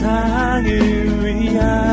세상을 위한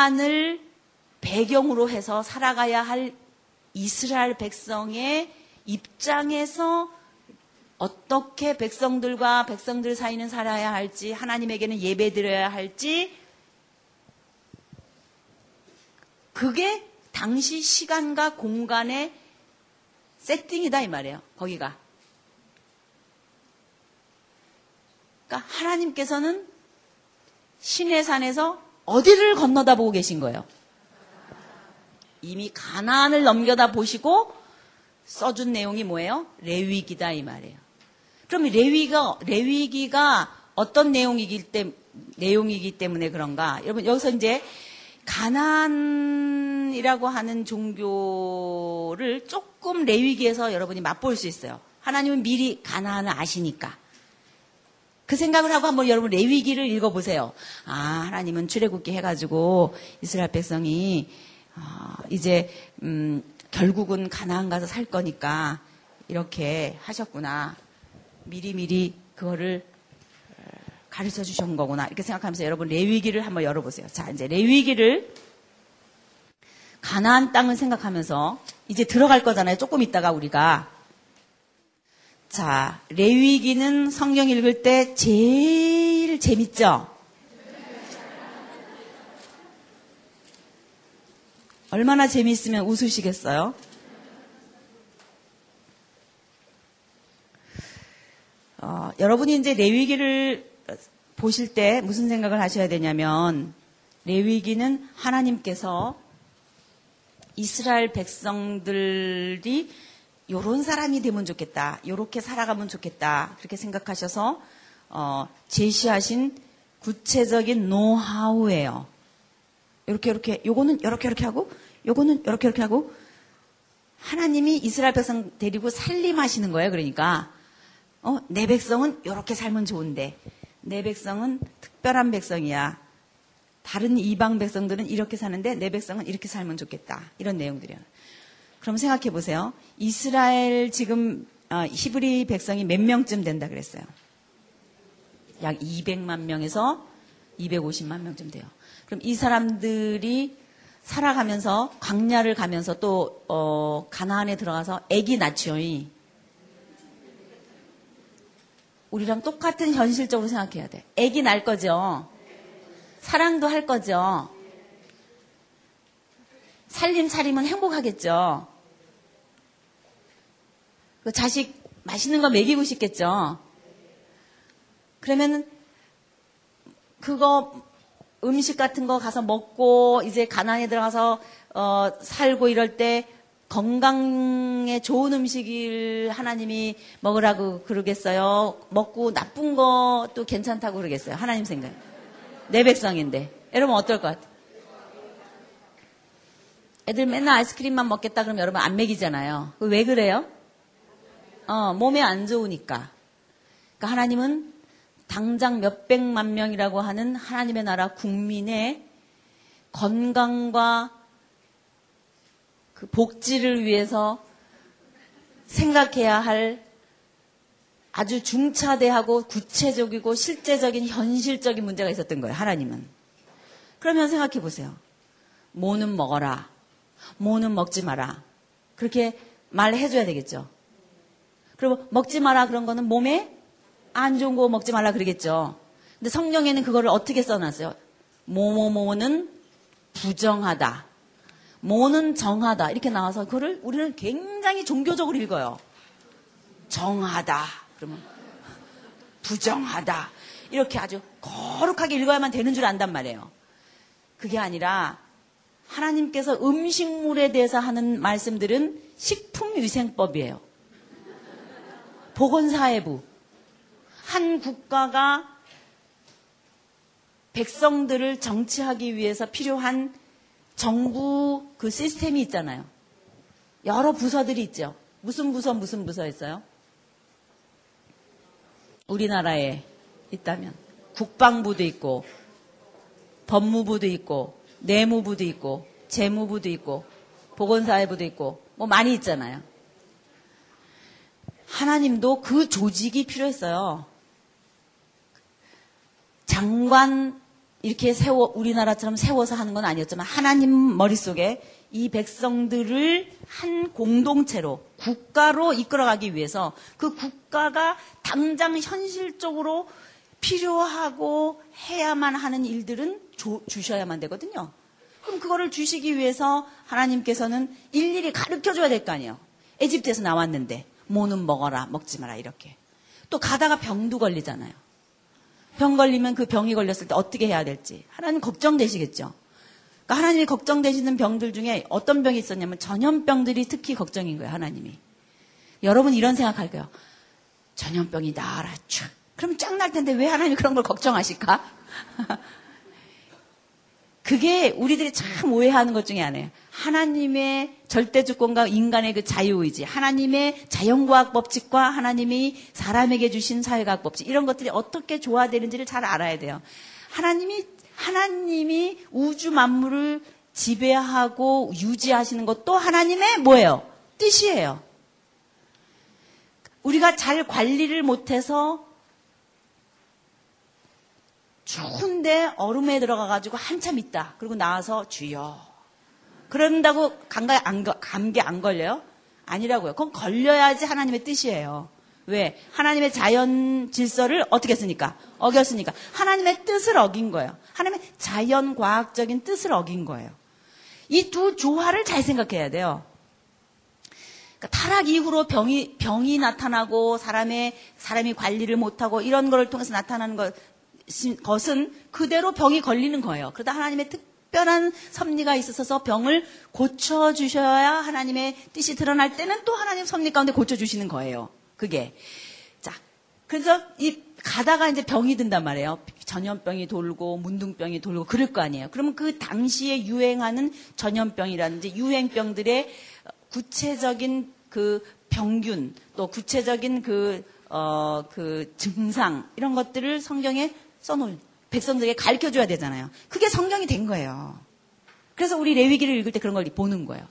가난을 배경으로 해서 살아가야 할 이스라엘 백성의 입장에서 어떻게 백성들과 백성들 사이는 살아야 할지, 하나님에게는 예배 드려야 할지, 그게 당시 시간과 공간의 세팅이다 이 말이에요. 거기가. 그러니까 하나님께서는 신의 산에서 어디를 건너다 보고 계신 거예요? 이미 가나안을 넘겨다 보시고 써준 내용이 뭐예요? 레위기다 이 말이에요. 그럼 레위가 레위기가 어떤 내용이기 때 내용이기 때문에 그런가? 여러분 여기서 이제 가나안이라고 하는 종교를 조금 레위기에서 여러분이 맛볼 수 있어요. 하나님은 미리 가나안을 아시니까. 그 생각을 하고 한번 여러분 레위기를 읽어보세요. 아 하나님은 출애굽기 해가지고 이스라엘 백성이 어, 이제 음, 결국은 가나안 가서 살 거니까 이렇게 하셨구나. 미리 미리 그거를 어, 가르쳐 주신 거구나. 이렇게 생각하면서 여러분 레위기를 한번 열어보세요. 자 이제 레위기를 가나안 땅을 생각하면서 이제 들어갈 거잖아요. 조금 있다가 우리가 자, 레위기는 성경 읽을 때 제일 재밌죠? 얼마나 재밌으면 웃으시겠어요? 어, 여러분이 이제 레위기를 보실 때 무슨 생각을 하셔야 되냐면 레위기는 하나님께서 이스라엘 백성들이 요런 사람이 되면 좋겠다. 요렇게 살아가면 좋겠다. 그렇게 생각하셔서 어, 제시하신 구체적인 노하우예요. 이렇게 이렇게 요거는 이렇게 이렇게 하고 요거는 이렇게 이렇게 하고 하나님이 이스라엘 백성 데리고 살림하시는 거예요. 그러니까 어, 내 백성은 이렇게 살면 좋은데 내 백성은 특별한 백성이야. 다른 이방 백성들은 이렇게 사는데 내 백성은 이렇게 살면 좋겠다. 이런 내용들이에요. 그럼 생각해 보세요. 이스라엘 지금 어, 히브리 백성이 몇 명쯤 된다 그랬어요? 약 200만 명에서 250만 명쯤 돼요. 그럼 이 사람들이 살아가면서 광야를 가면서 또 어, 가나안에 들어가서 애기 낳죠. 우리랑 똑같은 현실적으로 생각해야 돼. 애기 낳을 거죠. 사랑도 할 거죠. 살림 차리면 행복하겠죠. 그 자식 맛있는 거 먹이고 싶겠죠. 그러면은 그거 음식 같은 거 가서 먹고 이제 가난에 들어가서 어, 살고 이럴 때 건강에 좋은 음식을 하나님이 먹으라고 그러겠어요. 먹고 나쁜 것도 괜찮다고 그러겠어요. 하나님 생각. 내 백성인데. 여러분 어떨 것 같아요? 애들 맨날 아이스크림만 먹겠다 그러면 여러분 안 먹이잖아요. 왜 그래요? 어, 몸에 안 좋으니까. 그러니까 하나님은 당장 몇백만 명이라고 하는 하나님의 나라 국민의 건강과 그 복지를 위해서 생각해야 할 아주 중차대하고 구체적이고 실제적인 현실적인 문제가 있었던 거예요. 하나님은. 그러면 생각해 보세요. 뭐는 먹어라. 뭐는 먹지 마라. 그렇게 말해줘야 되겠죠. 그리고 먹지 마라 그런 거는 몸에 안 좋은 거 먹지 말라 그러겠죠. 근데 성경에는 그거를 어떻게 써놨어요? 뭐뭐뭐는 부정하다. 뭐는 정하다. 이렇게 나와서 그거를 우리는 굉장히 종교적으로 읽어요. 정하다. 그러면 부정하다. 이렇게 아주 거룩하게 읽어야만 되는 줄 안단 말이에요. 그게 아니라 하나님께서 음식물에 대해서 하는 말씀들은 식품위생법이에요. 보건사회부. 한 국가가 백성들을 정치하기 위해서 필요한 정부 그 시스템이 있잖아요. 여러 부서들이 있죠. 무슨 부서, 무슨 부서 있어요? 우리나라에 있다면. 국방부도 있고, 법무부도 있고, 내무부도 있고, 재무부도 있고, 보건사회부도 있고, 뭐 많이 있잖아요. 하나님도 그 조직이 필요했어요. 장관 이렇게 세워 우리나라처럼 세워서 하는 건 아니었지만 하나님 머릿속에 이 백성들을 한 공동체로 국가로 이끌어가기 위해서 그 국가가 당장 현실적으로 필요하고 해야만 하는 일들은 조, 주셔야만 되거든요. 그럼 그거를 주시기 위해서 하나님께서는 일일이 가르쳐 줘야 될 거 아니에요. 에집트에서 나왔는데 뭐는 먹어라 먹지 마라 이렇게. 또 가다가 병도 걸리잖아요. 병 걸리면 그 병이 걸렸을 때 어떻게 해야 될지 하나님 걱정되시겠죠. 그러니까 하나님이 걱정되시는 병들 중에 어떤 병이 있었냐면 전염병들이 특히 걱정인 거예요. 하나님이. 여러분 이런 생각할 거예요. 전염병이 나아라 쭉. 그럼 쫙날 텐데 왜 하나님이 그런 걸 걱정하실까? 그게 우리들이 참 오해하는 것 중에 하나예요. 하나님의 절대 주권과 인간의 그 자유의지, 하나님의 자연과학 법칙과 하나님이 사람에게 주신 사회과학 법칙, 이런 것들이 어떻게 조화되는지를 잘 알아야 돼요. 하나님이, 하나님이 우주 만물을 지배하고 유지하시는 것도 하나님의 뭐예요? 뜻이에요. 우리가 잘 관리를 못해서 추운데 얼음에 들어가가지고 한참 있다. 그리고 나와서 주여. 그런다고 감기 안, 감기 안 걸려요? 아니라고요. 그건 걸려야지 하나님의 뜻이에요. 왜? 하나님의 자연 질서를 어떻게 했으니까? 어겼으니까. 하나님의 뜻을 어긴 거예요. 하나님의 자연 과학적인 뜻을 어긴 거예요. 이 두 조화를 잘 생각해야 돼요. 그러니까 타락 이후로 병이 병이 나타나고 사람의 사람이 관리를 못하고 이런 걸 통해서 나타나는 것 것은 그대로 병이 걸리는 거예요. 그러다 하나님의 특별한 섭리가 있어서 병을 고쳐주셔야 하나님의 뜻이 드러날 때는 또 하나님 섭리 가운데 고쳐주시는 거예요. 그게. 자, 그래서 이 가다가 이제 병이 든단 말이에요. 전염병이 돌고 문둥병이 돌고 그럴 거 아니에요. 그러면 그 당시에 유행하는 전염병이라든지 유행병들의 구체적인 그 병균 또 구체적인 그, 어, 그 증상 이런 것들을 성경에 써놓은 백성들에게 가르쳐 줘야 되잖아요. 그게 성경이 된 거예요. 그래서 우리 레위기를 읽을 때 그런 걸 보는 거예요.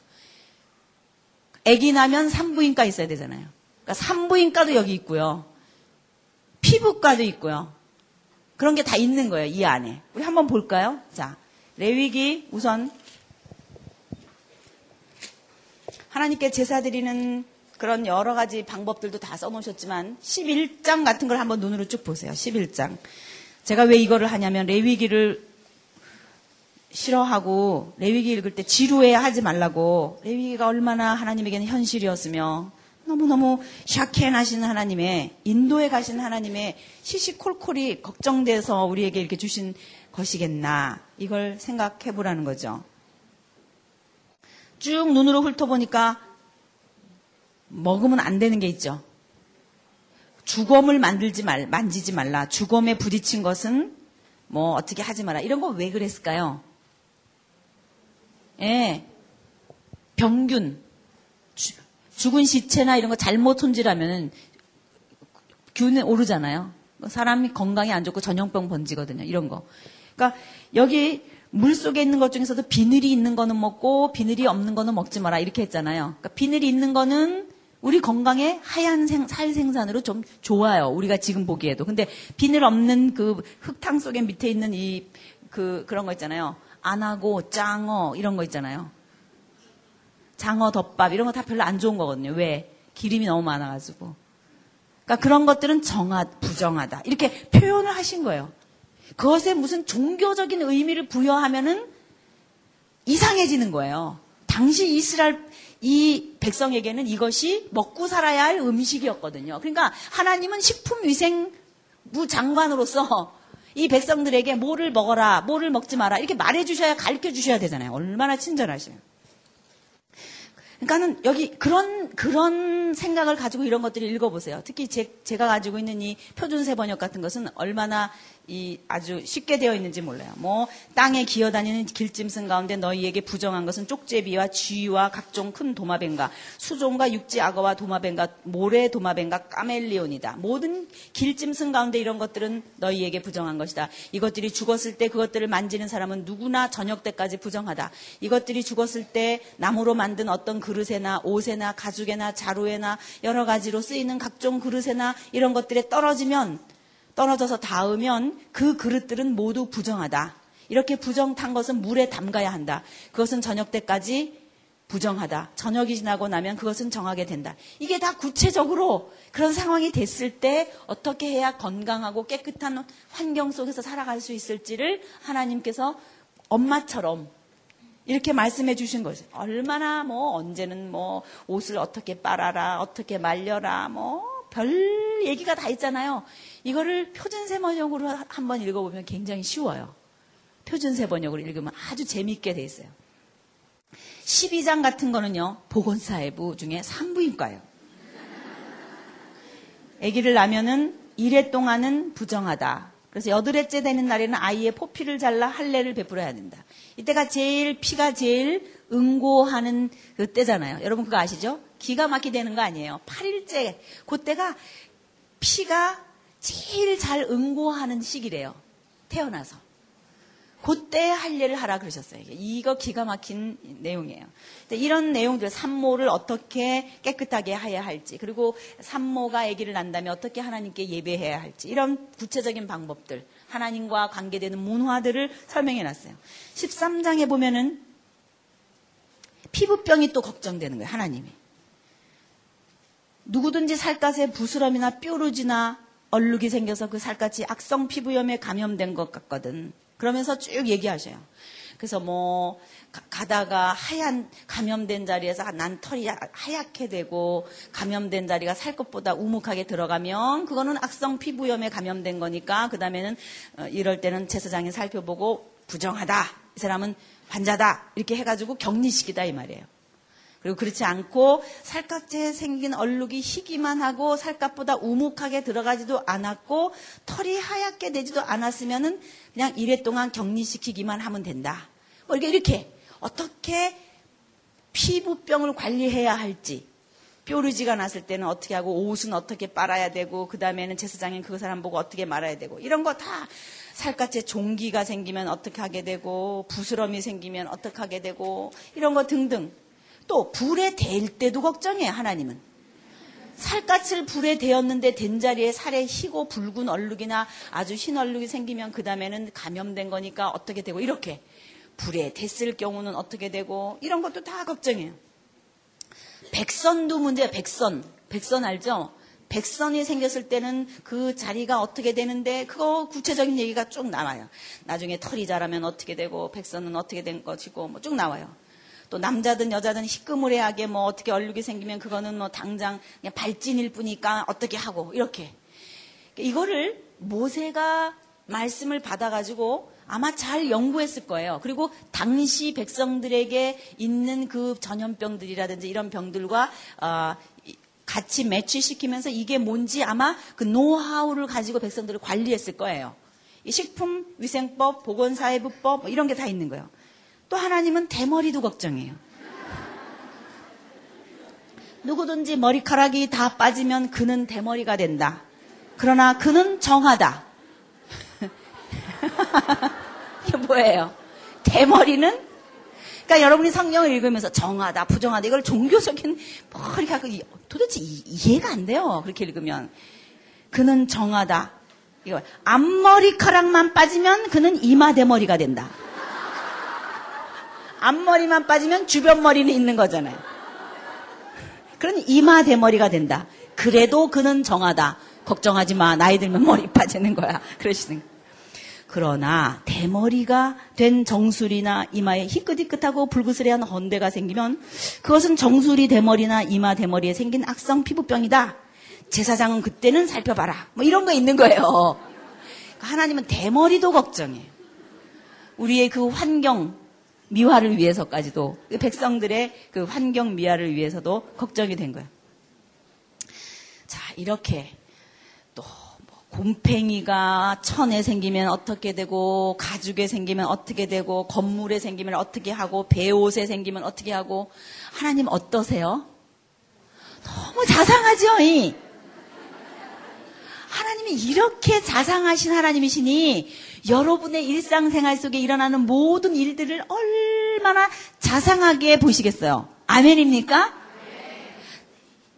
아기 나면 산부인과 있어야 되잖아요. 그러니까 산부인과도 여기 있고요. 피부과도 있고요. 그런 게 다 있는 거예요, 이 안에. 우리 한번 볼까요? 자, 레위기 우선 하나님께 제사 드리는 그런 여러 가지 방법들도 다 써놓으셨지만 11장 같은 걸 한번 눈으로 쭉 보세요. 11장. 제가 왜 이거를 하냐면 레위기를 싫어하고 레위기 읽을 때 지루해 하지 말라고 레위기가 얼마나 하나님에게는 현실이었으며 너무너무 샤켄하신 하나님의 인도에 가신 하나님의 시시콜콜이 걱정돼서 우리에게 이렇게 주신 것이겠나 이걸 생각해 보라는 거죠. 쭉 눈으로 훑어보니까 먹으면 안 되는 게 있죠. 주검을 만들지 말, 만지지 말라. 주검에 부딪힌 것은 뭐 어떻게 하지 마라. 이런 거왜 그랬을까요? 예. 병균. 주, 죽은 시체나 이런 거 잘못 손질하면 균이 오르잖아요. 사람이 건강이 안 좋고 전염병 번지거든요. 이런 거. 그러니까 여기 물 속에 있는 것 중에서도 비늘이 있는 거는 먹고 비늘이 없는 거는 먹지 마라 이렇게 했잖아요. 그러니까 비늘이 있는 거는 우리 건강에 하얀 생, 살 생산으로 좀 좋아요. 우리가 지금 보기에도. 근데 비늘 없는 그 흙탕 속에 밑에 있는 이, 그, 그런 거 있잖아요. 안하고, 짱어, 이런 거 있잖아요. 장어 덮밥, 이런 거 다 별로 안 좋은 거거든요. 왜? 기름이 너무 많아가지고. 그러니까 그런 것들은 정하, 부정하다. 이렇게 표현을 하신 거예요. 그것에 무슨 종교적인 의미를 부여하면은 이상해지는 거예요. 당시 이스라엘 이 백성에게는 이것이 먹고 살아야 할 음식이었거든요. 그러니까 하나님은 식품위생부 장관으로서 이 백성들에게 뭐를 먹어라, 뭐를 먹지 마라 이렇게 말해 주셔야 가르쳐 주셔야 되잖아요. 얼마나 친절하시면. 그러니까는 여기 그런 그런 생각을 가지고 이런 것들을 읽어보세요. 특히 제, 제가 가지고 있는 이 표준세 번역 같은 것은 얼마나 이 아주 쉽게 되어 있는지 몰라요. 뭐 땅에 기어다니는 길짐승 가운데 너희에게 부정한 것은 쪽제비와 쥐와 각종 큰 도마뱀과 수종과 육지 악어와 도마뱀과 모래 도마뱀과 까멜리온이다. 모든 길짐승 가운데 이런 것들은 너희에게 부정한 것이다. 이것들이 죽었을 때 그것들을 만지는 사람은 누구나 저녁 때까지 부정하다. 이것들이 죽었을 때 나무로 만든 어떤 그 릇에나 옷에나 가죽에나 자루에나 여러 가지로 쓰이는 각종 그릇에나 이런 것들에 떨어지면 떨어져서 닿으면 그 그릇들은 모두 부정하다. 이렇게 부정 탄 것은 물에 담가야 한다. 그것은 저녁 때까지 부정하다. 저녁이 지나고 나면 그것은 정하게 된다. 이게 다 구체적으로 그런 상황이 됐을 때 어떻게 해야 건강하고 깨끗한 환경 속에서 살아갈 수 있을지를 하나님께서 엄마처럼 이렇게 말씀해 주신 거죠. 얼마나 뭐 언제는 뭐 옷을 어떻게 빨아라, 어떻게 말려라, 뭐 별 얘기가 다 있잖아요. 이거를 표준세 번역으로 한번 읽어보면 굉장히 쉬워요. 표준세 번역으로 읽으면 아주 재미있게 돼 있어요. 12장 같은 거는요, 보건사회부 중에 산부인과예요. 아기를 낳으면은 일해 동안은 부정하다. 그래서 여드레째 되는 날에는 아이의 포피를 잘라 할례를 베풀어야 된다. 이때가 제일 피가 제일 응고하는 그 때잖아요. 여러분 그거 아시죠? 기가 막히게 되는 거 아니에요. 8일째 그때가 피가 제일 잘 응고하는 시기래요. 태어나서. 그때 할례를 하라 그러셨어요. 이거 기가 막힌 내용이에요. 이런 내용들, 산모를 어떻게 깨끗하게 해야 할지, 그리고 산모가 아기를 낳는다면 어떻게 하나님께 예배해야 할지, 이런 구체적인 방법들, 하나님과 관계되는 문화들을 설명해 놨어요. 13장에 보면은 피부병이 또 걱정되는 거예요, 하나님이. 누구든지 살갗에 부스럼이나 뾰루지나 얼룩이 생겨서 그 살갗이 악성 피부염에 감염된 것 같거든. 그러면서 쭉 얘기하셔요. 그래서 뭐 가다가 하얀 감염된 자리에서 난 털이 하얗게 되고 감염된 자리가 살 것보다 우묵하게 들어가면 그거는 악성 피부염에 감염된 거니까 그 다음에는 어, 이럴 때는 제사장이 살펴보고 부정하다 이 사람은 환자다 이렇게 해가지고 격리시키다 이 말이에요. 그리고 그렇지 않고 살갗에 생긴 얼룩이 희기만 하고 살갗보다 우묵하게 들어가지도 않았고 털이 하얗게 되지도 않았으면은 그냥 이래 동안 격리시키기만 하면 된다. 뭐 이렇게 이렇게. 어떻게 피부병을 관리해야 할지. 뾰루지가 났을 때는 어떻게 하고 옷은 어떻게 빨아야 되고 그 다음에는 제사장인 그 사람 보고 어떻게 말아야 되고 이런 거 다 살갗에 종기가 생기면 어떻게 하게 되고 부스럼이 생기면 어떻게 하게 되고 이런 거 등등 또 불에 댈 때도 걱정해요 하나님은 살갗을 불에 대었는데 된 자리에 살에 희고 붉은 얼룩이나 아주 흰 얼룩이 생기면 그 다음에는 감염된 거니까 어떻게 되고 이렇게 불에 댔을 경우는 어떻게 되고 이런 것도 다 걱정해요. 백선도 문제야 백선. 백선 알죠? 백선이 생겼을 때는 그 자리가 어떻게 되는데 그거 구체적인 얘기가 쭉 나와요. 나중에 털이 자라면 어떻게 되고 백선은 어떻게 된 것이고 뭐 쭉 나와요. 또 남자든 여자든 희끄무레하게 뭐 어떻게 얼룩이 생기면 그거는 뭐 당장 그냥 발진일 뿐이니까 어떻게 하고 이렇게 이거를 모세가 말씀을 받아가지고 아마 잘 연구했을 거예요. 그리고 당시 백성들에게 있는 그 전염병들이라든지 이런 병들과 어, 같이 매치시키면서 이게 뭔지 아마 그 노하우를 가지고 백성들을 관리했을 거예요. 이 식품위생법, 보건사회부법 뭐 이런 게 다 있는 거예요. 또 하나님은 대머리도 걱정해요. 누구든지 머리카락이 다 빠지면 그는 대머리가 된다. 그러나 그는 정하다. 이게 뭐예요? 대머리는 그러니까 여러분이 성경을 읽으면서 정하다, 부정하다 이걸 종교적인 뭐 이렇게 하고 도대체 이해가 안 돼요. 그렇게 읽으면 그는 정하다. 이거 앞머리카락만 빠지면 그는 이마 대머리가 된다. 앞머리만 빠지면 주변 머리는 있는 거잖아요. 그런 이마 대머리가 된다. 그래도 그는 정하다. 걱정하지 마. 나이 들면 머리 빠지는 거야. 그러시는 거예요. 그러나 대머리가 된 정수리나 이마에 희끗희끗하고 불구스레한 헌대가 생기면 그것은 정수리 대머리나 이마 대머리에 생긴 악성 피부병이다. 제사장은 그때는 살펴봐라. 뭐 이런 거 있는 거예요. 하나님은 대머리도 걱정해요. 우리의 그 환경 미화를 위해서까지도 그 백성들의 그 환경 미화를 위해서도 걱정이 된 거예요. 자 이렇게 또 뭐 곰팽이가 천에 생기면 어떻게 되고 가죽에 생기면 어떻게 되고 건물에 생기면 어떻게 하고 배옷에 생기면 어떻게 하고 하나님 어떠세요? 너무 자상하죠. 이? 하나님이 이렇게 자상하신 하나님이시니 여러분의 일상생활 속에 일어나는 모든 일들을 얼마나 자상하게 보시겠어요? 아멘입니까?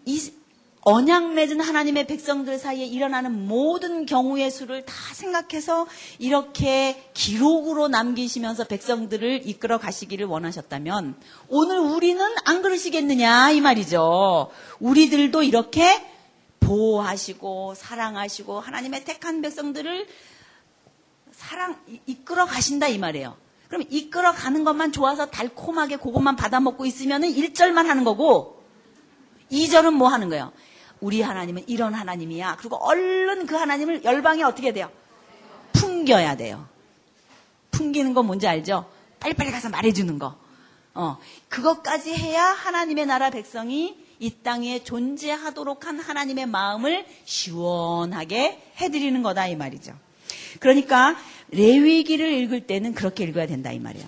이 언약 맺은 하나님의 백성들 사이에 일어나는 모든 경우의 수를 다 생각해서 이렇게 기록으로 남기시면서 백성들을 이끌어 가시기를 원하셨다면 오늘 우리는 안 그러시겠느냐 이 말이죠. 우리들도 이렇게 보호하시고 사랑하시고 하나님의 택한 백성들을 사랑 이끌어 가신다 이 말이에요. 그럼 이끌어 가는 것만 좋아서 달콤하게 그것만 받아 먹고 있으면은 1절만 하는 거고 2절은 뭐 하는 거예요? 우리 하나님은 이런 하나님이야. 그리고 얼른 그 하나님을 열방에 어떻게 돼요? 풍겨야 돼요. 풍기는 건 뭔지 알죠? 빨리빨리 가서 말해주는 거. 어, 그것까지 해야 하나님의 나라 백성이 이 땅에 존재하도록 한 하나님의 마음을 시원하게 해드리는 거다 이 말이죠. 그러니까 레위기를 읽을 때는 그렇게 읽어야 된다 이 말이에요.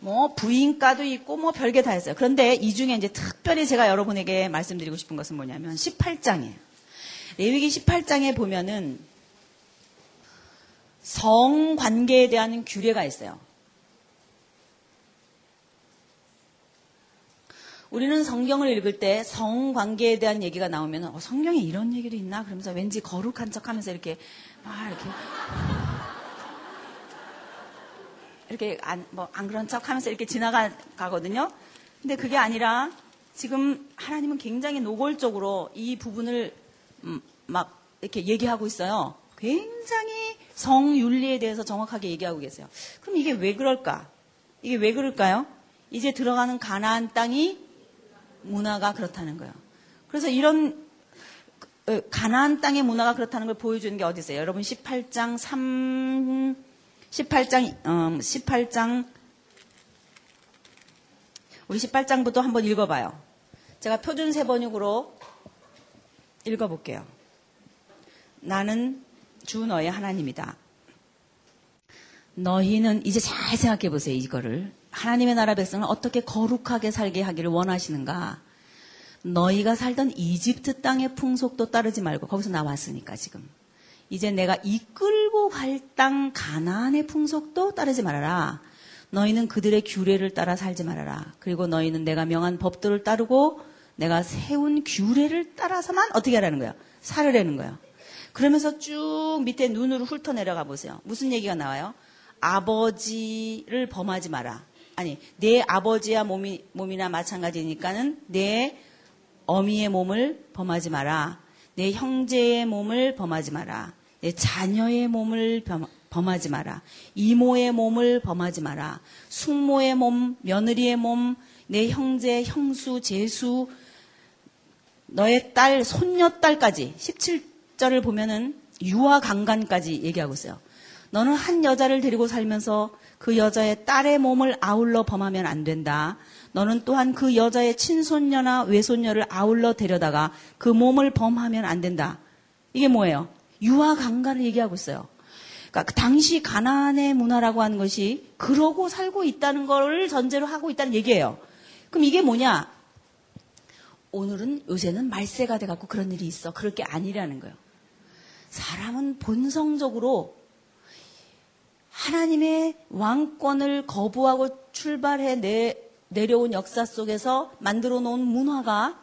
뭐 부인과도 있고 뭐 별게 다 있어요. 그런데 이 중에 이제 특별히 제가 여러분에게 말씀드리고 싶은 것은 뭐냐면 18장이에요. 레위기 18장에 보면은 성 관계에 대한 규례가 있어요. 우리는 성경을 읽을 때 성관계에 대한 얘기가 나오면 어, 성경에 이런 얘기도 있나? 그러면서 왠지 거룩한 척 하면서 이렇게 막 이렇게 이렇게 안, 뭐, 안 그런 척 하면서 이렇게 지나가거든요. 근데 그게 아니라 지금 하나님은 굉장히 노골적으로 이 부분을 음, 막 이렇게 얘기하고 있어요. 굉장히 성윤리에 대해서 정확하게 얘기하고 계세요. 그럼 이게 왜 그럴까? 이게 왜 그럴까요? 이제 들어가는 가나안 땅이 문화가 그렇다는 거예요. 그래서 이런 어, 가나안 땅의 문화가 그렇다는 걸 보여주는 게 어디 있어요? 여러분 18장 3 18장 어, 18장 우리 18장부터 한번 읽어봐요. 제가 표준 세번역으로 읽어볼게요. 나는 주 너의 하나님이다. 너희는 이제 잘 생각해 보세요. 이거를 하나님의 나라 백성을 어떻게 거룩하게 살게 하기를 원하시는가? 너희가 살던 이집트 땅의 풍속도 따르지 말고 거기서 나왔으니까 지금 이제 내가 이끌고 갈 땅 가나안의 풍속도 따르지 말아라. 너희는 그들의 규례를 따라 살지 말아라. 그리고 너희는 내가 명한 법들을 따르고 내가 세운 규례를 따라서만 어떻게 하라는 거야? 살으라는 거야. 그러면서 쭉 밑에 눈으로 훑어 내려가 보세요. 무슨 얘기가 나와요? 아버지를 범하지 마라. 아니, 내 아버지야 몸이, 몸이나 마찬가지니까는 내 어미의 몸을 범하지 마라. 내 형제의 몸을 범하지 마라. 내 자녀의 몸을 범하지 마라. 이모의 몸을 범하지 마라. 숙모의 몸, 며느리의 몸, 내 형제, 형수, 제수, 너의 딸, 손녀딸까지 17절을 보면은 유아 강간까지 얘기하고 있어요. 너는 한 여자를 데리고 살면서 그 여자의 딸의 몸을 아울러 범하면 안 된다. 너는 또한 그 여자의 친손녀나 외손녀를 아울러 데려다가 그 몸을 범하면 안 된다. 이게 뭐예요? 유아 강간을 얘기하고 있어요. 그러니까 그 당시 가나안의 문화라고 하는 것이 그러고 살고 있다는 걸 전제로 하고 있다는 얘기예요. 그럼 이게 뭐냐? 오늘은 요새는 말세가 돼갖고 그런 일이 있어. 그럴 게 아니라는 거예요. 사람은 본성적으로 하나님의 왕권을 거부하고 출발해 내, 내려온 역사 속에서 만들어 놓은 문화가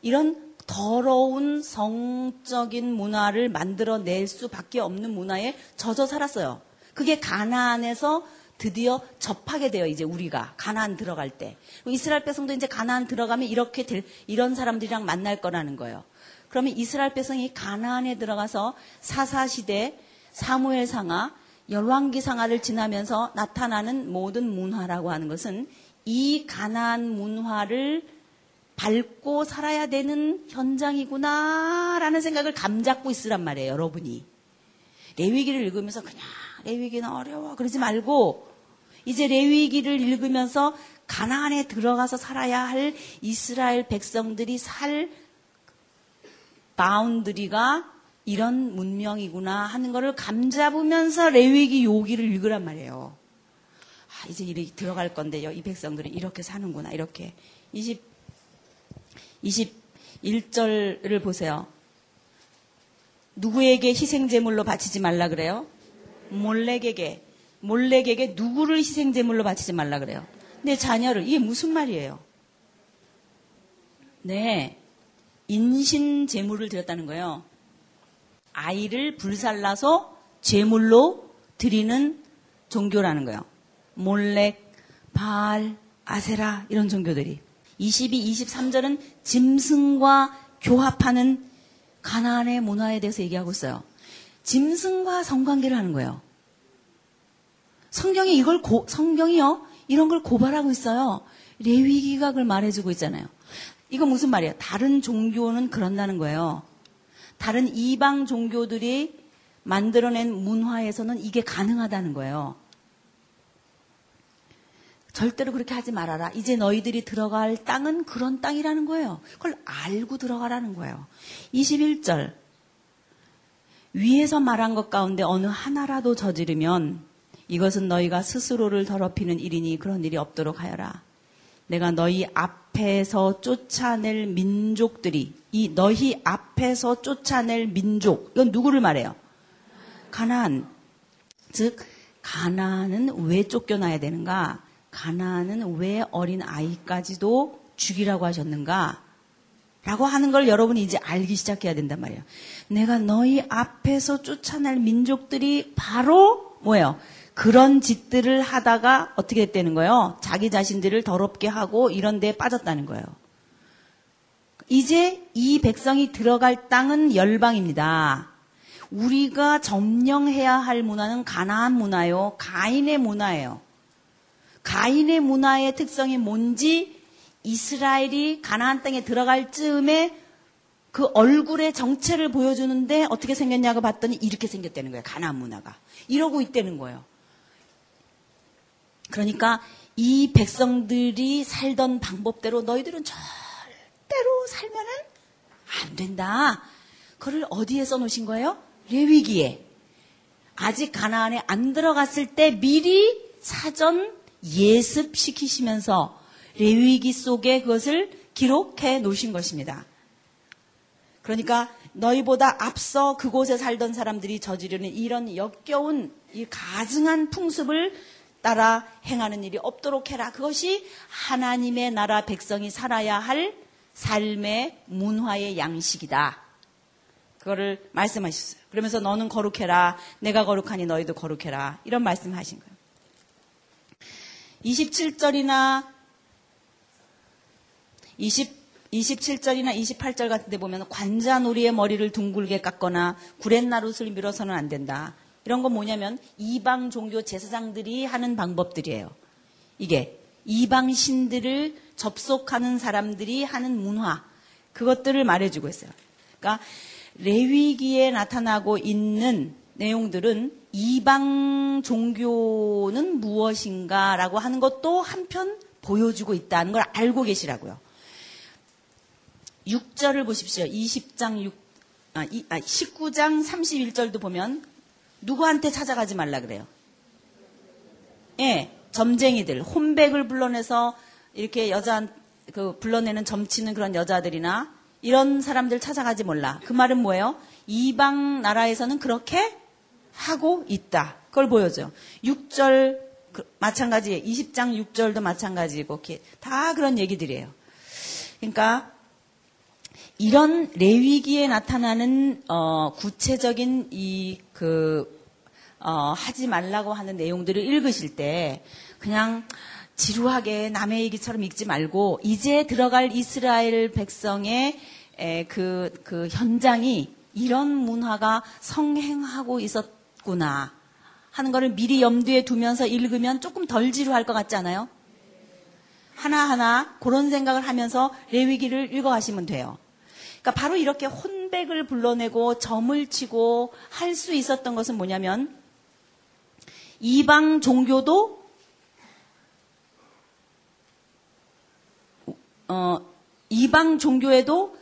이런 더러운 성적인 문화를 만들어낼 수밖에 없는 문화에 젖어 살았어요. 그게 가나안에서 드디어 접하게 돼요. 이제 우리가 가나안 들어갈 때 이스라엘 백성도 이제 가나안 들어가면 이렇게 될, 이런 사람들이랑 만날 거라는 거예요. 그러면 이스라엘 백성이 가나안에 들어가서 사사 시대 사무엘 상하 열왕기 상하를 지나면서 나타나는 모든 문화라고 하는 것은 이 가나안 문화를 밟고 살아야 되는 현장이구나라는 생각을 감잡고 있으란 말이에요, 여러분이. 레위기를 읽으면서 그냥 레위기는 어려워 그러지 말고 이제 레위기를 읽으면서 가나안에 들어가서 살아야 할 이스라엘 백성들이 살 boundary가 이런 문명이구나 하는 것을 감잡으면서 레위기 요기를 읽으란 말이에요. 아, 이제 이렇게 들어갈 건데요. 이 백성들은 이렇게 사는구나. 이렇게. 20, 21절을 보세요. 누구에게 희생제물로 바치지 말라 그래요? 몰렉에게. 몰렉에게 누구를 희생제물로 바치지 말라 그래요? 내 자녀를. 이게 무슨 말이에요? 네. 인신제물을 드렸다는 거예요. 아이를 불살라서 제물로 드리는 종교라는 거예요. 몰렉, 바알, 아세라 이런 종교들이. 22, 23절은 짐승과 교합하는 가나안의 문화에 대해서 얘기하고 있어요. 짐승과 성관계를 하는 거예요. 성경이 이걸 고, 성경이요 이런 걸 고발하고 있어요. 레위기가 그걸 말해주고 있잖아요. 이거 무슨 말이에요? 다른 종교는 그런다는 거예요. 다른 이방 종교들이 만들어낸 문화에서는 이게 가능하다는 거예요. 절대로 그렇게 하지 말아라. 이제 너희들이 들어갈 땅은 그런 땅이라는 거예요. 그걸 알고 들어가라는 거예요. 21절. 위에서 말한 것 가운데 어느 하나라도 저지르면 이것은 너희가 스스로를 더럽히는 일이니 그런 일이 없도록 하여라. 내가 너희 앞에서 쫓아낼 민족들이 이 너희 앞에서 쫓아낼 민족 이건 누구를 말해요? 가나안. 즉 가나안은 왜 쫓겨나야 되는가? 가나안은 왜 어린 아이까지도 죽이라고 하셨는가? 라고 하는 걸 여러분이 이제 알기 시작해야 된단 말이에요. 내가 너희 앞에서 쫓아낼 민족들이 바로 뭐예요? 그런 짓들을 하다가 어떻게 됐다는 거예요? 자기 자신들을 더럽게 하고 이런 데에 빠졌다는 거예요. 이제 이 백성이 들어갈 땅은 열방입니다. 우리가 점령해야 할 문화는 가나안 문화요. 가인의 문화예요. 가인의 문화의 특성이 뭔지 이스라엘이 가나안 땅에 들어갈 즈음에 그 얼굴의 정체를 보여주는데 어떻게 생겼냐고 봤더니 이렇게 생겼다는 거예요. 가나안 문화가. 이러고 있다는 거예요. 그러니까 이 백성들이 살던 방법대로 너희들은 절대로 살면은 안 된다. 그를 어디에 써놓으신 거예요? 레위기에. 아직 가나안에 안 들어갔을 때 미리 사전 예습시키시면서 레위기 속에 그것을 기록해 놓으신 것입니다. 그러니까 너희보다 앞서 그곳에 살던 사람들이 저지르는 이런 역겨운 이 가증한 풍습을 따라 행하는 일이 없도록 해라. 그것이 하나님의 나라 백성이 살아야 할 삶의 문화의 양식이다. 그거를 말씀하셨어요. 그러면서 너는 거룩해라. 내가 거룩하니 너희도 거룩해라. 이런 말씀하신 거예요. 27절이나 20 27절이나 28절 같은 데 보면 관자놀이의 머리를 둥글게 깎거나 구렛나룻을 밀어서는 안 된다. 이런 건 뭐냐면 이방 종교 제사장들이 하는 방법들이에요. 이게 이방 신들을 접속하는 사람들이 하는 문화 그것들을 말해주고 있어요. 그러니까 레위기에 나타나고 있는 내용들은 이방 종교는 무엇인가라고 하는 것도 한편 보여주고 있다는 걸 알고 계시라고요. 6절을 보십시오. 20장 6, 아, 아 19장 31절도 보면 누구한테 찾아가지 말라 그래요. 예, 점쟁이들, 혼백을 불러내서 이렇게 여자, 그, 불러내는 점치는 그런 여자들이나 이런 사람들 찾아가지 몰라. 그 말은 뭐예요? 이방 나라에서는 그렇게 하고 있다. 그걸 보여줘요. 6절, 그, 마찬가지, 20장 6절도 마찬가지고, 다 그런 얘기들이에요. 그러니까, 이런 레위기에 나타나는 어, 구체적인 이그 어, 하지 말라고 하는 내용들을 읽으실 때 그냥 지루하게 남의 얘기처럼 읽지 말고 이제 들어갈 이스라엘 백성의 그, 그 현장이 이런 문화가 성행하고 있었구나 하는 것을 미리 염두에 두면서 읽으면 조금 덜 지루할 것 같지 않아요? 하나하나 그런 생각을 하면서 레위기를 읽어가시면 돼요. 그러니까 바로 이렇게 혼백을 불러내고 점을 치고 할 수 있었던 것은 뭐냐면 이방 종교도 어, 이방 종교에도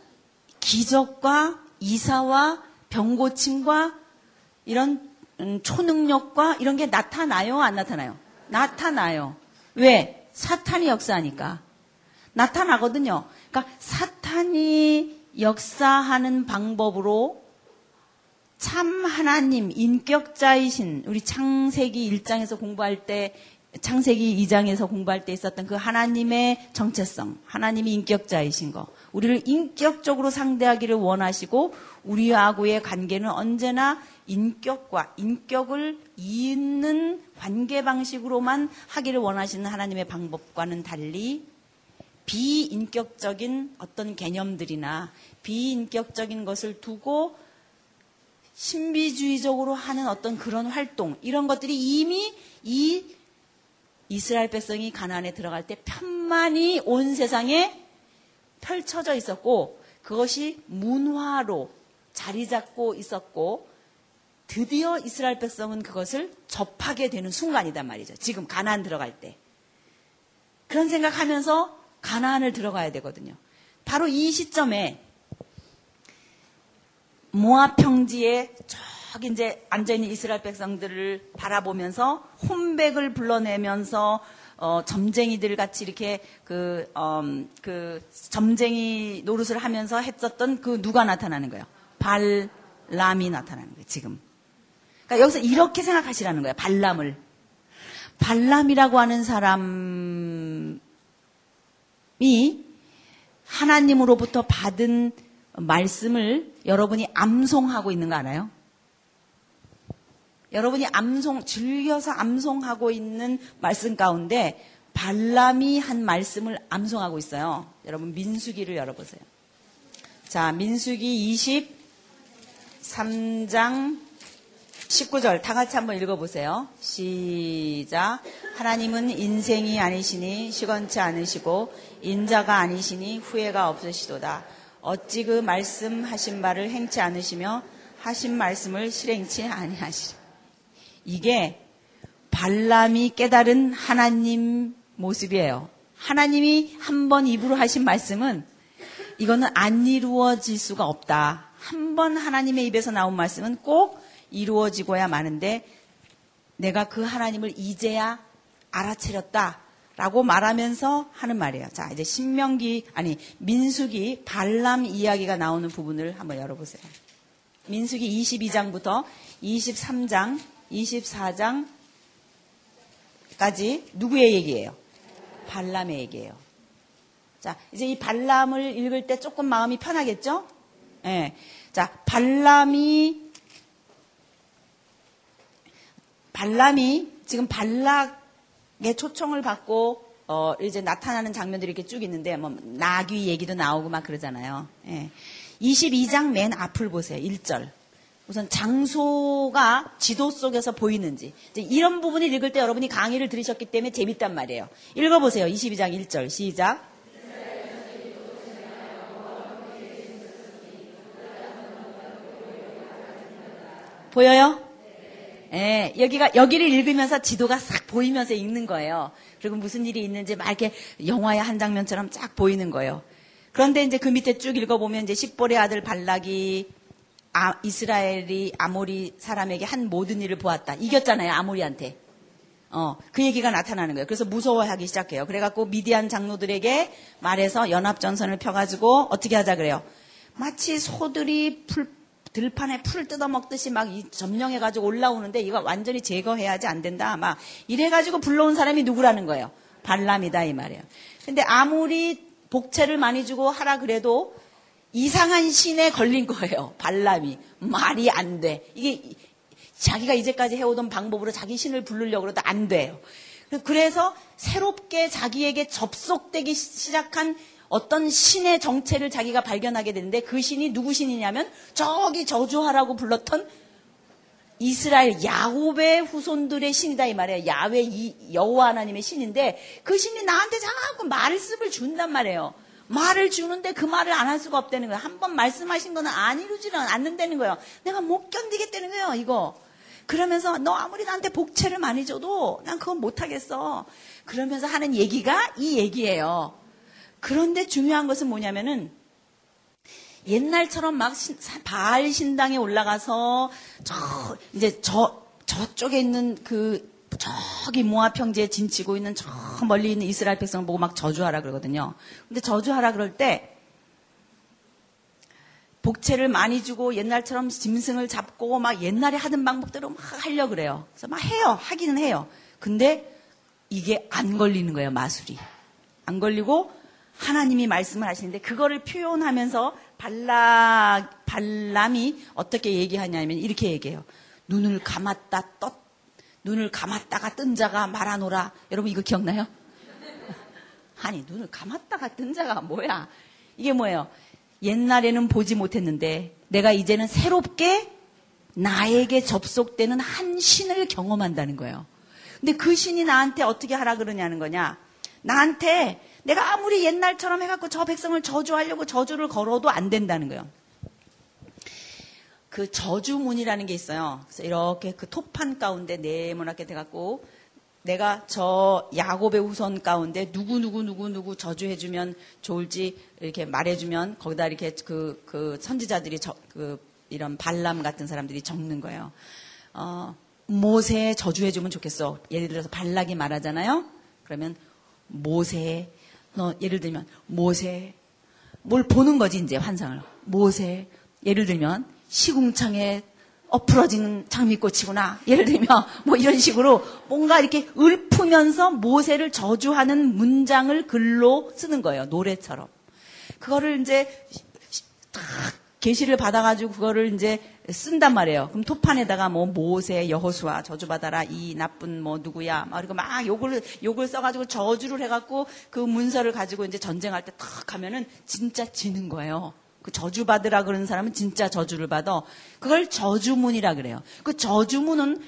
기적과 이사와 병고침과 이런 음, 초능력과 이런 게 나타나요? 안 나타나요? 나타나요. 왜? 사탄이 역사하니까. 나타나거든요. 그러니까 사탄이 역사하는 방법으로 참 하나님, 인격자이신 우리 창세기 1장에서 공부할 때 창세기 2장에서 공부할 때 있었던 그 하나님의 정체성, 하나님이 인격자이신 거, 우리를 인격적으로 상대하기를 원하시고 우리하고의 관계는 언제나 인격과 인격을 잇는 관계 방식으로만 하기를 원하시는 하나님의 방법과는 달리 비인격적인 어떤 개념들이나 비인격적인 것을 두고 신비주의적으로 하는 어떤 그런 활동 이런 것들이 이미 이 이스라엘 백성이 가나안에 들어갈 때 편만히 온 세상에 펼쳐져 있었고 그것이 문화로 자리 잡고 있었고 드디어 이스라엘 백성은 그것을 접하게 되는 순간이단 말이죠. 지금 가나안 들어갈 때. 그런 생각하면서 가나안을 들어가야 되거든요. 바로 이 시점에 모압 평지에 저기 이제 앉아 있는 이스라엘 백성들을 바라보면서 혼백을 불러내면서 어, 점쟁이들 같이 이렇게 그, 음, 그 점쟁이 노릇을 하면서 했었던 그 누가 나타나는 거예요? 발람이 나타나는 거예요, 지금. 그러니까 여기서 이렇게 생각하시라는 거예요, 발람을. 발람이라고 하는 사람 이 하나님으로부터 받은 말씀을 여러분이 암송하고 있는 거 알아요? 여러분이 암송, 즐겨서 암송하고 있는 말씀 가운데 발람이 한 말씀을 암송하고 있어요. 여러분 민수기를 열어보세요. 자, 민수기 23장 19절 다 같이 한번 읽어보세요. 시작. 하나님은 인생이 아니시니 시건치 않으시고 인자가 아니시니 후회가 없으시도다. 어찌 그 말씀하신 바를 행치 않으시며 하신 말씀을 실행치 아니하시리. 이게 발람이 깨달은 하나님 모습이에요. 하나님이 한 번 입으로 하신 말씀은 이거는 안 이루어질 수가 없다. 한 번 하나님의 입에서 나온 말씀은 꼭 이루어지고야 마는데 내가 그 하나님을 이제야 알아차렸다. 라고 말하면서 하는 말이에요. 자, 이제 신명기, 아니, 민수기 발람 이야기가 나오는 부분을 한번 열어보세요. 민수기 22장부터 23장 24장까지 누구의 얘기예요? 발람의 얘기예요. 자, 이제 이 발람을 읽을 때 조금 마음이 편하겠죠? 예. 네. 자, 발람이 발람이 지금 발락 의 초청을 받고 어 이제 나타나는 장면들이 이렇게 쭉 있는데 뭐 나귀 얘기도 나오고 막 그러잖아요. 예. 22장 맨 앞을 보세요. 1절. 우선 장소가 지도 속에서 보이는지 이런 부분을 읽을 때 여러분이 강의를 들으셨기 때문에 재밌단 말이에요. 읽어보세요. 22장 1절 시작. 보여요? 예, 여기가 여기를 읽으면서 지도가 싹 보이면서 읽는 거예요. 그리고 무슨 일이 있는지 막 이렇게 영화의 한 장면처럼 쫙 보이는 거예요. 그런데 이제 그 밑에 쭉 읽어보면 이제 십볼의 아들 발락이 아, 이스라엘이 아모리 사람에게 한 모든 일을 보았다. 이겼잖아요, 아모리한테. 어, 그 얘기가 나타나는 거예요. 그래서 무서워하기 시작해요. 그래갖고 미디안 장로들에게 말해서 연합전선을 펴가지고 어떻게 하자 그래요. 마치 소들이 풀, 들판에 풀 뜯어먹듯이 막 점령해가지고 올라오는데 이거 완전히 제거해야지 안 된다. 막 이래가지고 불러온 사람이 누구라는 거예요. 발람이다 이 말이에요. 근데 아무리 복채를 많이 주고 하라 그래도 이상한 신에 걸린 거예요. 발람이. 말이 안 돼. 이게 자기가 이제까지 해오던 방법으로 자기 신을 부르려고 그러도 안 돼요. 그래서 새롭게 자기에게 접속되기 시작한 어떤 신의 정체를 자기가 발견하게 되는데 그 신이 누구 신이냐면 저기 저주하라고 불렀던 이스라엘 야곱의 후손들의 신이다 이 말이에요. 야외 이 여호와 하나님의 신인데 그 신이 나한테 자꾸 말씀을 준단 말이에요. 말을 주는데 그 말을 안 할 수가 없다는 거예요. 한 번 말씀하신 거는 안 이루지는 않는다는 거예요. 내가 못 견디겠다는 거예요, 이거. 그러면서 너 아무리 나한테 복채를 많이 줘도 난 그건 못하겠어. 그러면서 하는 얘기가 이 얘기예요. 그런데 중요한 것은 뭐냐면은 옛날처럼 막 신, 바알 신당에 올라가서 저 이제 저 저쪽에 있는 그 저기 모압 평지에 진치고 있는 저 멀리 있는 이스라엘 백성을 보고 막 저주하라 그러거든요. 근데 저주하라 그럴 때 복채를 많이 주고 옛날처럼 짐승을 잡고 막 옛날에 하던 방법대로 막 하려 그래요. 그래서 막 해요. 하기는 해요. 근데 이게 안 걸리는 거예요, 마술이. 안 걸리고 하나님이 말씀을 하시는데 그거를 표현하면서 발라 발람이 어떻게 얘기하냐면 이렇게 얘기해요. 눈을 감았다 떴 눈을 감았다가 뜬 자가 말하노라. 여러분 이거 기억나요? 아니 눈을 감았다가 뜬 자가 뭐야? 이게 뭐예요? 옛날에는 보지 못했는데 내가 이제는 새롭게 나에게 접속되는 한 신을 경험한다는 거예요. 근데 그 신이 나한테 어떻게 하라 그러냐는 거냐? 나한테 내가 아무리 옛날처럼 해갖고 저 백성을 저주하려고 저주를 걸어도 안 된다는 거예요. 그 저주문이라는 게 있어요. 그래서 이렇게 그 토판 가운데 네모나게 돼갖고 내가 저 야곱의 후손 가운데 누구 누구 누구 누구 저주해주면 좋을지 이렇게 말해주면 거기다 이렇게 그, 그 선지자들이 저, 그 이런 발람 같은 사람들이 적는 거예요. 어, 모세 저주해주면 좋겠어. 예를 들어서 발락이 말하잖아요. 그러면 모세 너 예를 들면 모세 뭘 보는 거지 이제 환상을 모세 예를 들면 시궁창에 엎으러진 장미꽃이구나. 예를 들면 뭐 이런 식으로 뭔가 이렇게 읊으면서 모세를 저주하는 문장을 글로 쓰는 거예요. 노래처럼. 그거를 이제 딱 계시를 받아가지고 그거를 이제 쓴단 말이에요. 그럼 토판에다가 뭐 모세, 여호수아 저주받아라 이 나쁜 뭐 누구야 막 그리고 막 욕을 욕을 써가지고 저주를 해갖고 그 문서를 가지고 이제 전쟁할 때 탁 하면은 진짜 지는 거예요. 그 저주받으라 그러는 사람은 진짜 저주를 받아. 그걸 저주문이라 그래요. 그 저주문은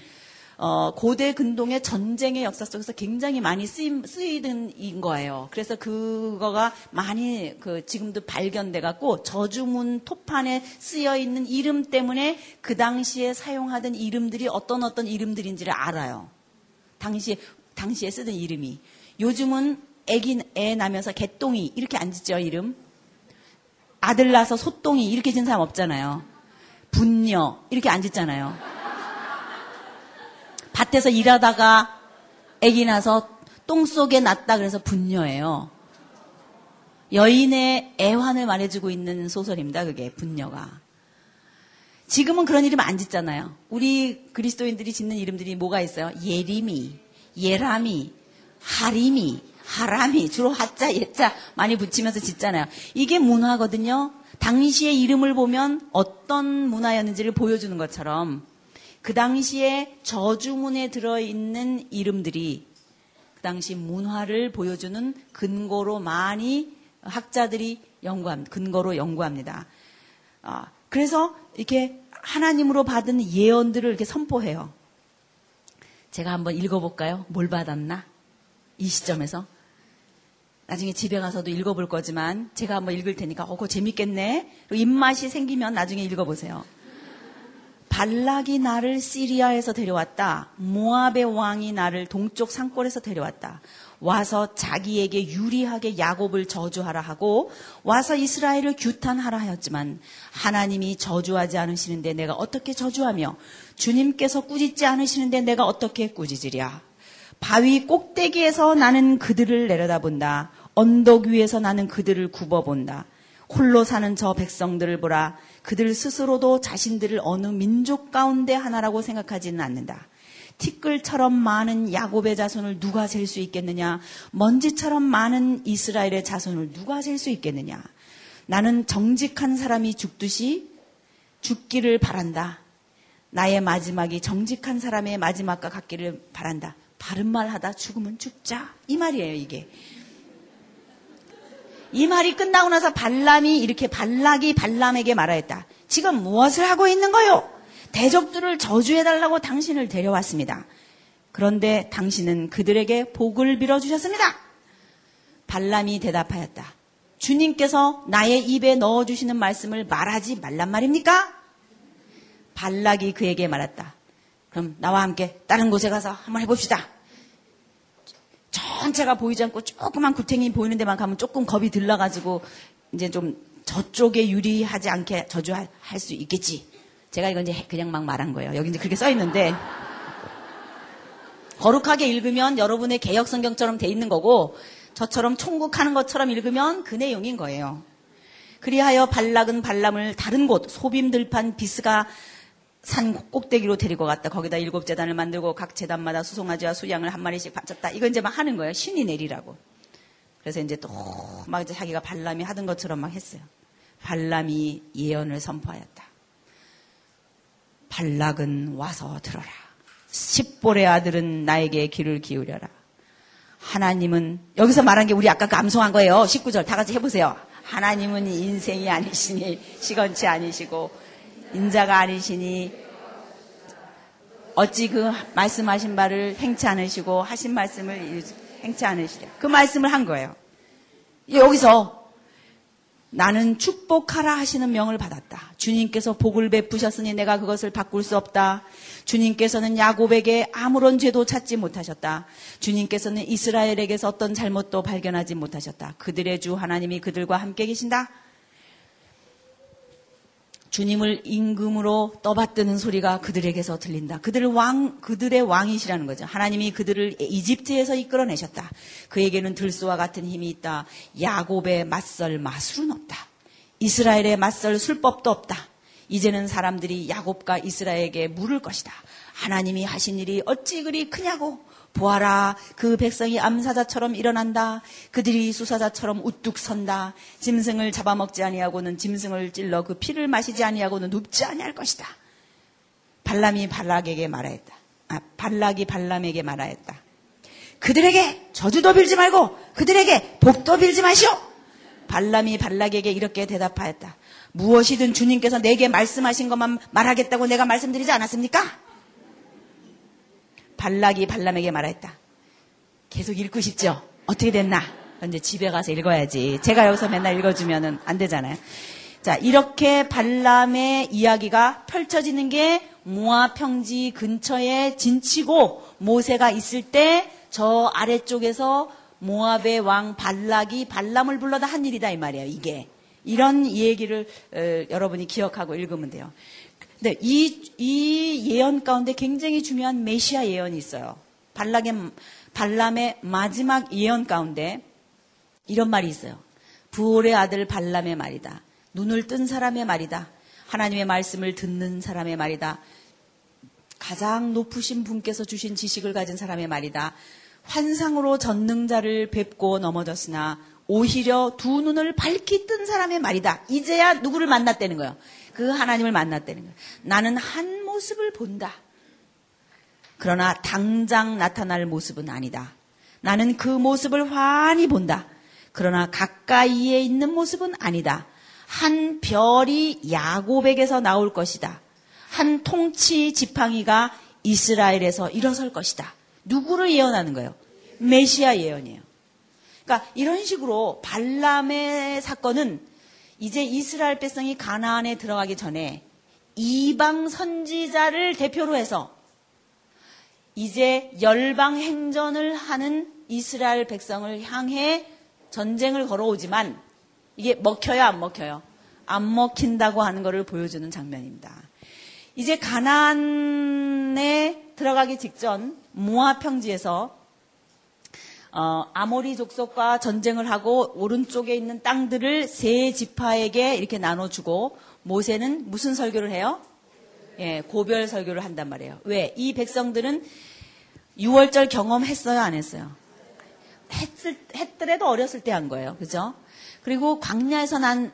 어, 고대 근동의 전쟁의 역사 속에서 굉장히 많이 쓰이는 인 거예요. 그래서 그거가 많이 그 지금도 발견돼 갖고 저주문 토판에 쓰여 있는 이름 때문에 그 당시에 사용하던 이름들이 어떤 어떤 이름들인지를 알아요. 당시에 당시에 쓰던 이름이 요즘은 애기 애 나면서 개똥이 이렇게 안 짓죠 이름. 아들 낳아서 소똥이 이렇게 진 사람 없잖아요. 분녀 이렇게 안 짓잖아요. 밭에서 일하다가 아기 나서 똥 속에 났다 그래서 분녀예요. 여인의 애환을 말해주고 있는 소설입니다. 그게 분녀가. 지금은 그런 이름 안 짓잖아요. 우리 그리스도인들이 짓는 이름들이 뭐가 있어요? 예림이, 예람이, 하림이, 하람이 주로 하자 예자 많이 붙이면서 짓잖아요. 이게 문화거든요. 당시의 이름을 보면 어떤 문화였는지를 보여주는 것처럼 그 당시에 저주문에 들어있는 이름들이 그 당시 문화를 보여주는 근거로 많이 학자들이 연구합니다. 근거로 연구합니다. 아, 그래서 이렇게 하나님으로 받은 예언들을 이렇게 선포해요. 제가 한번 읽어볼까요? 뭘 받았나? 이 시점에서. 나중에 집에 가서도 읽어볼 거지만 제가 한번 읽을 테니까 어, 그거 재밌겠네. 입맛이 생기면 나중에 읽어보세요. 발락이 나를 시리아에서 데려왔다. 모압의 왕이 나를 동쪽 산골에서 데려왔다. 와서 자기에게 유리하게 야곱을 저주하라 하고 와서 이스라엘을 규탄하라 하였지만 하나님이 저주하지 않으시는데 내가 어떻게 저주하며 주님께서 꾸짖지 않으시는데 내가 어떻게 꾸짖으랴. 바위 꼭대기에서 나는 그들을 내려다본다. 언덕 위에서 나는 그들을 굽어본다. 홀로 사는 저 백성들을 보라. 그들 스스로도 자신들을 어느 민족 가운데 하나라고 생각하지는 않는다. 티끌처럼 많은 야곱의 자손을 누가 셀 수 있겠느냐? 먼지처럼 많은 이스라엘의 자손을 누가 셀 수 있겠느냐? 나는 정직한 사람이 죽듯이 죽기를 바란다. 나의 마지막이 정직한 사람의 마지막과 같기를 바란다. 바른 말 하다 죽으면 죽자. 이 말이에요, 이게. 이 말이 끝나고 나서 발람이 이렇게 발락이 발람에게 말하였다. 지금 무엇을 하고 있는 거요? 대적들을 저주해달라고 당신을 데려왔습니다. 그런데 당신은 그들에게 복을 빌어주셨습니다. 발람이 대답하였다. 주님께서 나의 입에 넣어주시는 말씀을 말하지 말란 말입니까? 발락이 그에게 말했다. 그럼 나와 함께 다른 곳에 가서 한번 해봅시다. 전체가 보이지 않고 조그만 구탱이 보이는 데만 가면 조금 겁이 들러가지고 이제 좀 저쪽에 유리하지 않게 저주할 수 있겠지. 제가 이건 이제 그냥 막 말한 거예요. 여기 이제 그렇게 써 있는데 거룩하게 읽으면 여러분의 개혁 성경처럼 돼 있는 거고 저처럼 총국하는 것처럼 읽으면 그 내용인 거예요. 그리하여 발락은 발람을 다른 곳 소빔들판 비스가 산 꼭대기로 데리고 갔다. 거기다 일곱 재단을 만들고 각 재단마다 수송아지와 수양을 한 마리씩 바쳤다. 이거 이제 막 하는 거예요. 신이 내리라고. 그래서 이제 또 막 이제 자기가 발람이 하던 것처럼 막 했어요. 발람이 예언을 선포하였다. 발락은 와서 들어라. 십볼의 아들은 나에게 귀를 기울여라. 하나님은 여기서 말한 게 우리 아까 감송한 거예요. 19절 다 같이 해보세요. 하나님은 인생이 아니시니 시건치 아니시고 인자가 아니시니 어찌 그 말씀하신 바를 행치 않으시고 하신 말씀을 행치 않으시려. 그 말씀을 한 거예요. 여기서 나는 축복하라 하시는 명을 받았다. 주님께서 복을 베푸셨으니 내가 그것을 바꿀 수 없다. 주님께서는 야곱에게 아무런 죄도 찾지 못하셨다. 주님께서는 이스라엘에게서 어떤 잘못도 발견하지 못하셨다. 그들의 주 하나님이 그들과 함께 계신다. 주님을 임금으로 떠받드는 소리가 그들에게서 들린다. 그들을 왕, 그들의 왕이시라는 거죠. 하나님이 그들을 이집트에서 이끌어내셨다. 그에게는 들소와 같은 힘이 있다. 야곱의 맞설 마술은 없다. 이스라엘의 맞설 술법도 없다. 이제는 사람들이 야곱과 이스라엘에게 물을 것이다. 하나님이 하신 일이 어찌 그리 크냐고. 보아라, 그 백성이 암사자처럼 일어난다. 그들이 수사자처럼 우뚝 선다. 짐승을 잡아먹지 아니하고는 짐승을 찔러 그 피를 마시지 아니하고는 눕지 아니할 것이다. 발람이 발락에게 말하였다. 아, 발락이 발람에게 말하였다. 그들에게 저주도 빌지 말고 그들에게 복도 빌지 마시오. 발람이 발락에게 이렇게 대답하였다. 무엇이든 주님께서 내게 말씀하신 것만 말하겠다고 내가 말씀드리지 않았습니까? 발락이 발람에게 말했다. 계속 읽고 싶죠? 어떻게 됐나? 이제 집에 가서 읽어야지. 제가 여기서 맨날 읽어주면은 안 되잖아요. 자, 이렇게 발람의 이야기가 펼쳐지는 게 모아 평지 근처에 진치고 모세가 있을 때 저 아래쪽에서 모압의 왕 발락이 발람을 불러다 한 일이다 이 말이에요. 이게 이런 얘기를 어, 여러분이 기억하고 읽으면 돼요. 네, 이, 이 예언 가운데 굉장히 중요한 메시아 예언이 있어요. 발락의, 발람의 마지막 예언 가운데 이런 말이 있어요. 부올의 아들 발람의 말이다. 눈을 뜬 사람의 말이다. 하나님의 말씀을 듣는 사람의 말이다. 가장 높으신 분께서 주신 지식을 가진 사람의 말이다. 환상으로 전능자를 뵙고 넘어졌으나 오히려 두 눈을 밝히 뜬 사람의 말이다. 이제야 누구를 만났다는 거예요. 그 하나님을 만났다는 거예요. 나는 한 모습을 본다. 그러나 당장 나타날 모습은 아니다. 나는 그 모습을 환히 본다. 그러나 가까이에 있는 모습은 아니다. 한 별이 야곱에게서 나올 것이다. 한 통치 지팡이가 이스라엘에서 일어설 것이다. 누구를 예언하는 거예요? 메시아 예언이에요. 그러니까 이런 식으로 발람의 사건은 이제 이스라엘 백성이 가나안에 들어가기 전에 이방 선지자를 대표로 해서 이제 열방 행전을 하는 이스라엘 백성을 향해 전쟁을 걸어오지만 이게 먹혀요, 안 먹혀요? 안 먹힌다고 하는 것을 보여주는 장면입니다. 이제 가나안에 들어가기 직전 모아 평지에서 어, 아모리 족속과 전쟁을 하고 오른쪽에 있는 땅들을 세 지파에게 이렇게 나눠주고 모세는 무슨 설교를 해요? 예, 고별 설교를 한단 말이에요. 왜? 이 백성들은 6월절 경험했어요, 안 했어요? 했을, 했더라도 어렸을 때 한 거예요. 그죠? 그리고 광야에서 난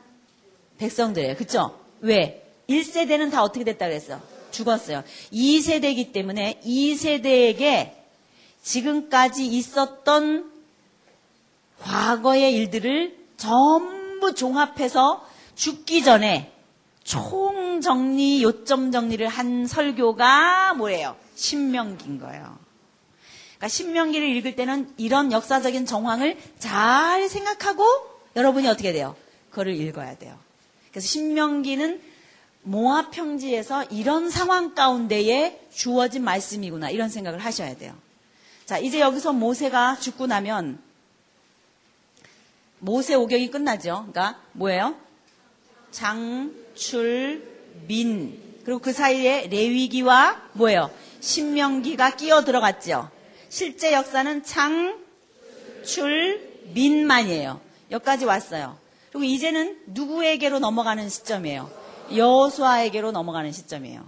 백성들이에요. 그죠? 왜? 1세대는 다 어떻게 됐다 그랬어? 죽었어요. 2세대이기 때문에 2세대에게 지금까지 있었던 과거의 일들을 전부 종합해서 죽기 전에 총 총정리, 요점 정리를 한 설교가 뭐예요? 신명기인 거예요. 그러니까 신명기를 읽을 때는 이런 역사적인 정황을 잘 생각하고 여러분이 어떻게 돼요? 그거를 읽어야 돼요. 그래서 신명기는 모압 평지에서 이런 상황 가운데에 주어진 말씀이구나 이런 생각을 하셔야 돼요. 자, 이제 여기서 모세가 죽고 나면 모세 오경이 끝나죠. 그러니까 뭐예요? 장, 출, 민. 그리고 그 사이에 레위기와 뭐예요? 신명기가 끼어 들어갔죠. 실제 역사는 장, 출, 민만이에요. 여기까지 왔어요. 그리고 이제는 누구에게로 넘어가는 시점이에요? 여수아에게로 넘어가는 시점이에요.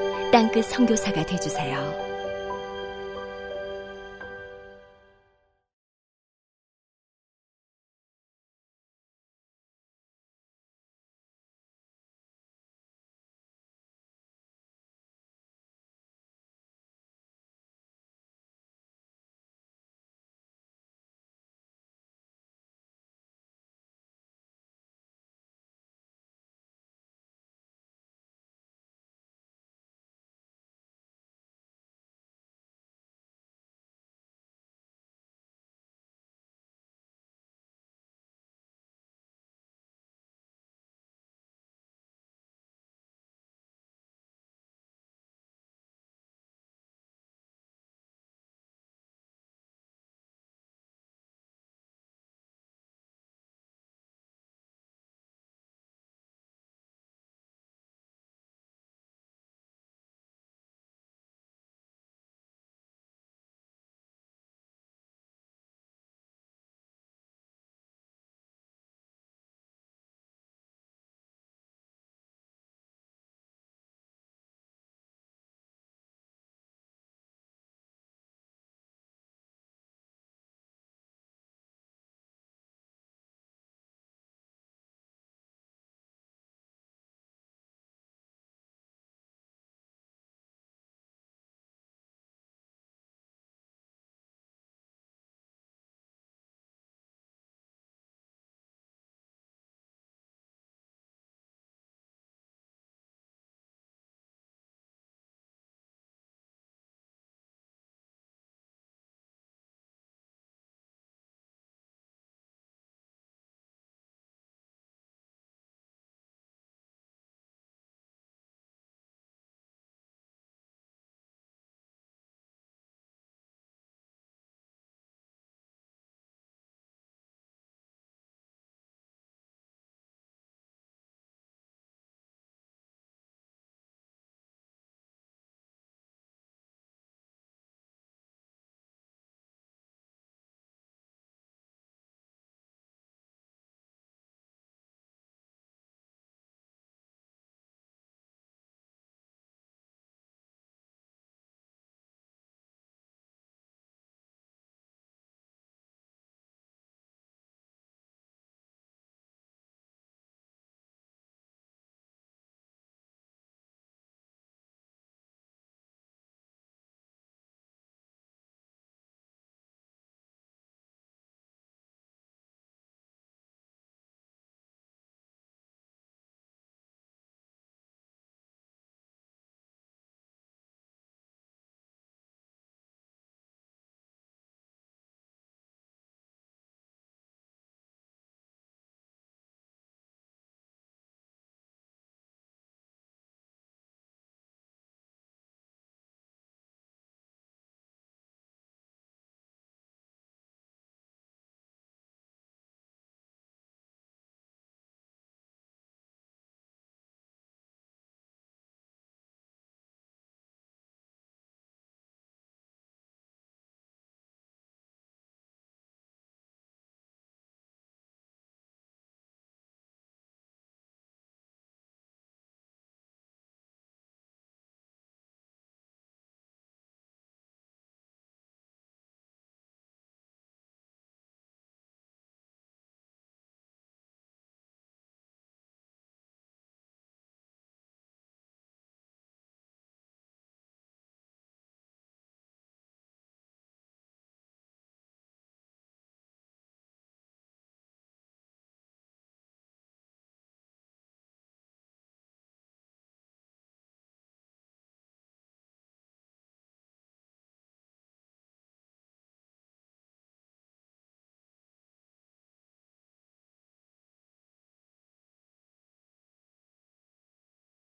땅끝 성교사가 되주세요